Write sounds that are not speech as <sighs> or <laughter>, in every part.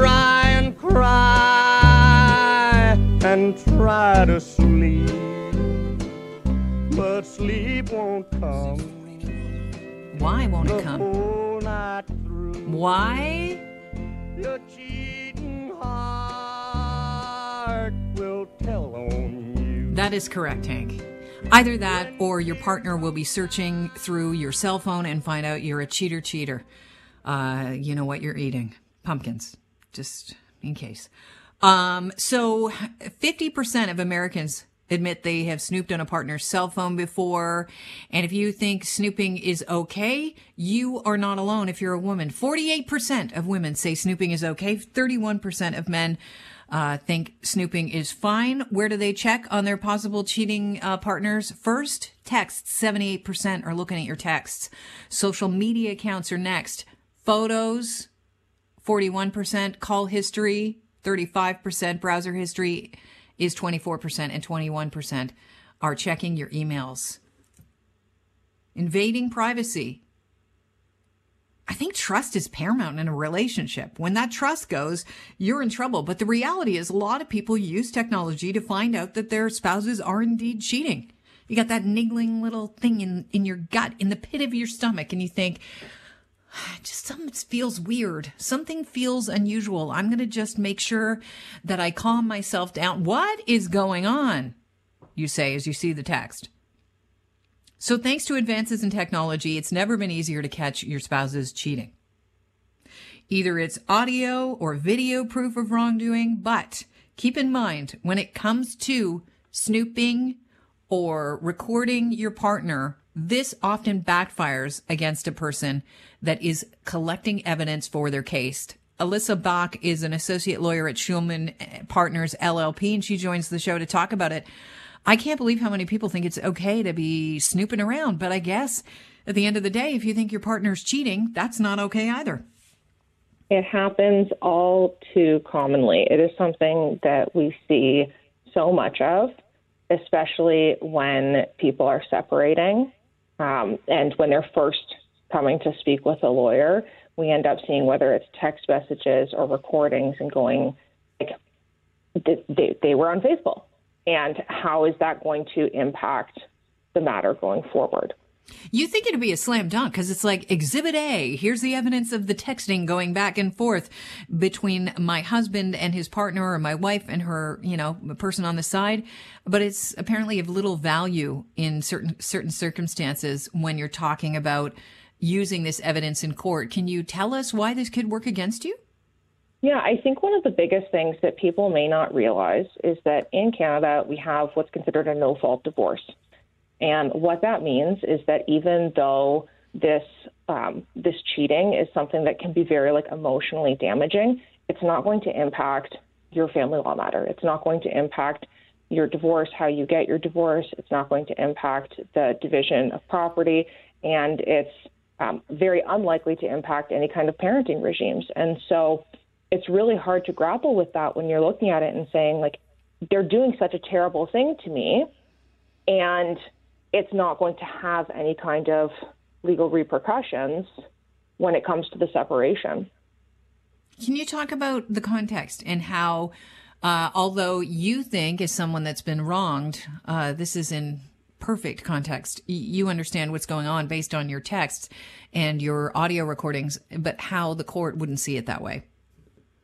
You'll and cry and try to sleep, but sleep won't come. Why won't it come? whole night through. Why? Your cheating heart will tell on you. That is correct, Hank. Either that or your partner will be searching through your cell phone and find out you're a cheater cheater. Uh, you know what you're eating. Pumpkins. Just in case. Um, so 50% of Americans admit they have snooped on a partner's cell phone before. And if you think snooping is okay, you are not alone if you're a woman. 48% of women say snooping is okay. 31% of men uh, think snooping is fine. Where do they check on their possible cheating uh, partners? First, texts. 78% are looking at your texts. Social media accounts are next. Photos, 41%. Call history, 35%. Browser history is 24%. And 21% are checking your emails. Invading privacy. I think trust is paramount in a relationship. When that trust goes, you're in trouble. But the reality is a lot of people use technology to find out that their spouses are indeed cheating. You got that niggling little thing in, in your gut, in the pit of your stomach, and you think, <sighs> just something feels weird. Something feels unusual. I'm going to just make sure that I calm myself down. What is going on? You say as you see the text. So, thanks to advances in technology, it's never been easier to catch your spouse's cheating. Either it's audio or video proof of wrongdoing, but keep in mind when it comes to snooping or recording your partner, this often backfires against a person that is collecting evidence for their case. Alyssa Bach is an associate lawyer at Schulman Partners LLP, and she joins the show to talk about it. I can't believe how many people think it's okay to be snooping around, but I guess at the end of the day, if you think your partner's cheating, that's not okay either. It happens all too commonly. It is something that we see so much of, especially when people are separating um, and when they're first coming to speak with a lawyer. We end up seeing whether it's text messages or recordings and going, like, they, they were unfaithful and how is that going to impact the matter going forward? You think it'd be a slam dunk because it's like Exhibit A. Here's the evidence of the texting going back and forth between my husband and his partner, or my wife and her, you know, person on the side. But it's apparently of little value in certain certain circumstances when you're talking about using this evidence in court. Can you tell us why this could work against you? Yeah, I think one of the biggest things that people may not realize is that in Canada, we have what's considered a no fault divorce. And what that means is that even though this um, this cheating is something that can be very like emotionally damaging, it's not going to impact your family law matter. It's not going to impact your divorce, how you get your divorce. It's not going to impact the division of property, and it's um, very unlikely to impact any kind of parenting regimes. And so it's really hard to grapple with that when you're looking at it and saying like they're doing such a terrible thing to me and it's not going to have any kind of legal repercussions when it comes to the separation. Can you talk about the context and how, uh, although you think, as someone that's been wronged, uh, this is in perfect context. You understand what's going on based on your texts and your audio recordings, but how the court wouldn't see it that way.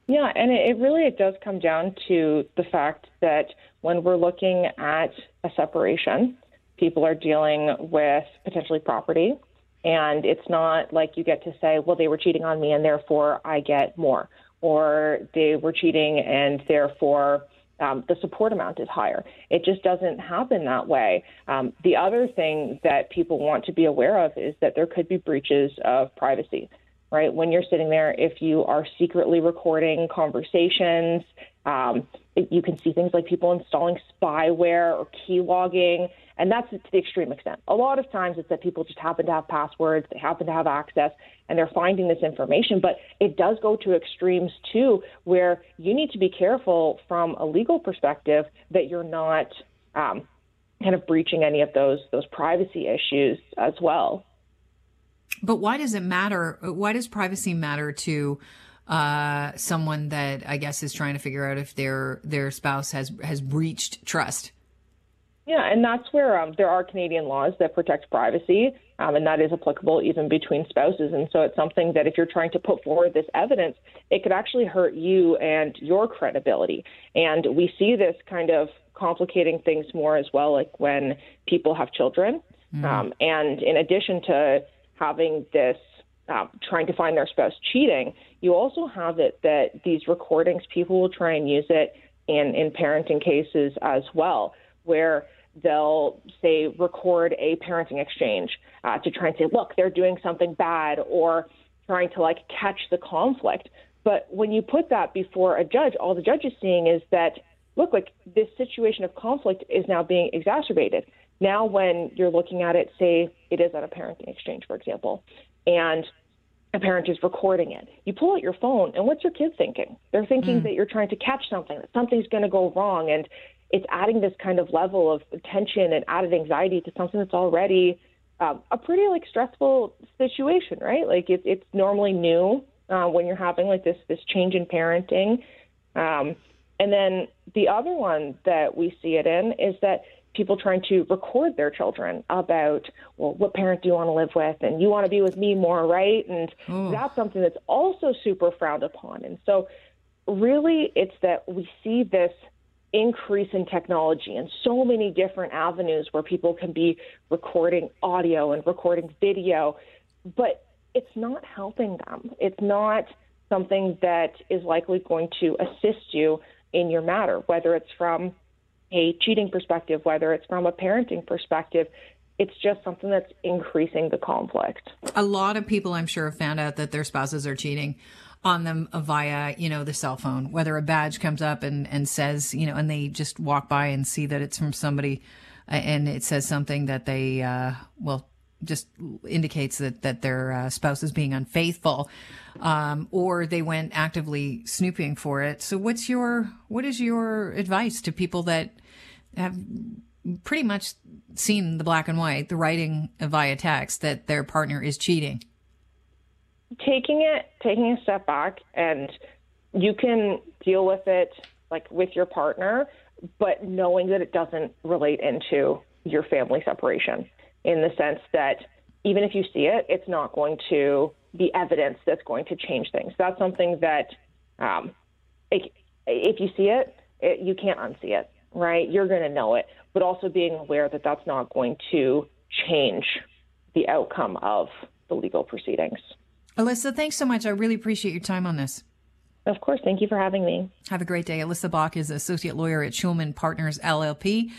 Yeah, and it, it really it does come down to the fact that when we're looking at a separation, people are dealing with potentially property, and it's not like you get to say, well, they were cheating on me, and therefore I get more, or they were cheating, and therefore um, the support amount is higher. It just doesn't happen that way. Um, the other thing that people want to be aware of is that there could be breaches of privacy right? When you're sitting there, if you are secretly recording conversations, um, you can see things like people installing spyware or keylogging, and that's to the extreme extent. A lot of times it's that people just happen to have passwords, they happen to have access, and they're finding this information. But it does go to extremes too, where you need to be careful from a legal perspective that you're not um, kind of breaching any of those those privacy issues as well. But why does it matter? Why does privacy matter to uh, someone that I guess is trying to figure out if their their spouse has has breached trust. Yeah, and that's where um, there are Canadian laws that protect privacy, um, and that is applicable even between spouses. And so it's something that if you're trying to put forward this evidence, it could actually hurt you and your credibility. And we see this kind of complicating things more as well, like when people have children. Mm. Um, and in addition to having this um, trying to find their spouse cheating, you also have it that these recordings, people will try and use it in, in parenting cases as well, where they'll say record a parenting exchange uh, to try and say, look, they're doing something bad, or trying to like catch the conflict. But when you put that before a judge, all the judge is seeing is that, look, like this situation of conflict is now being exacerbated. Now, when you're looking at it, say it is at a parenting exchange, for example, and a parent is recording it. You pull out your phone, and what's your kid thinking? They're thinking mm. that you're trying to catch something, that something's going to go wrong, and it's adding this kind of level of tension and added anxiety to something that's already um, a pretty like stressful situation, right? Like it's it's normally new uh, when you're having like this this change in parenting, um, and then the other one that we see it in is that people trying to record their children about, well, what parent do you want to live with? And you want to be with me more, right? And Ooh. that's something that's also super frowned upon. And so, really, it's that we see this increase in technology and so many different avenues where people can be recording audio and recording video, but it's not helping them. It's not something that is likely going to assist you in your matter, whether it's from a cheating perspective, whether it's from a parenting perspective, it's just something that's increasing the conflict. A lot of people, I'm sure, have found out that their spouses are cheating on them via, you know, the cell phone, whether a badge comes up and, and says, you know, and they just walk by and see that it's from somebody uh, and it says something that they, uh, well, just indicates that, that their uh, spouse is being unfaithful, um, or they went actively snooping for it. So what's your, what is your advice to people that have pretty much seen the black and white, the writing via text that their partner is cheating? Taking it, taking a step back, and you can deal with it like with your partner, but knowing that it doesn't relate into your family separation in the sense that even if you see it, it's not going to be evidence that's going to change things. That's something that um, it, if you see it, it, you can't unsee it, right? You're going to know it, but also being aware that that's not going to change the outcome of the legal proceedings. Alyssa, thanks so much. I really appreciate your time on this. Of course. Thank you for having me. Have a great day. Alyssa Bach is associate lawyer at Schulman Partners LLP.